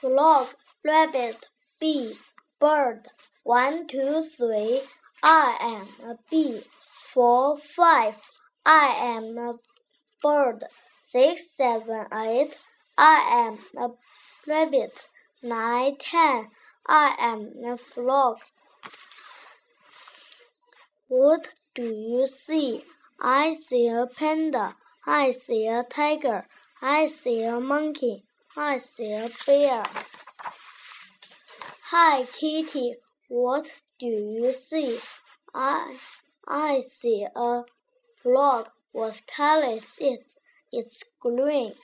frog, rabbit, bee, bird. One, two, three, I am a bee. Four, five, I am a bird. Six, seven, eight, I am a rabbit. Nine, ten, I am a frog. What do you see? I see a panda. I see a tiger. I see a monkey. I see a bear. Hi, Kitty. What do you see? I I see a frog. What color is it? It's green.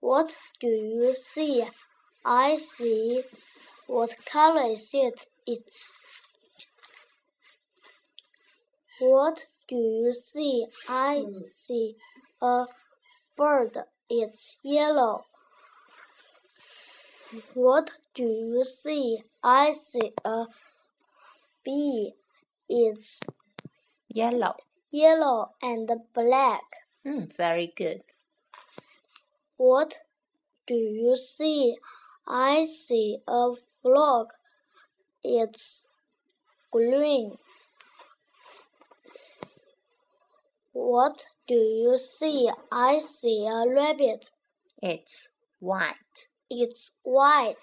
What do you see? I see. What color is it? It's. What do you see? I hmm. see a bird. It's yellow. What do you see? I see a bee. It's Yellow. yellow and black. Mm, very good. What do you see? I see a frog. It's green. What do you see? I see a rabbit. It's white. It's white.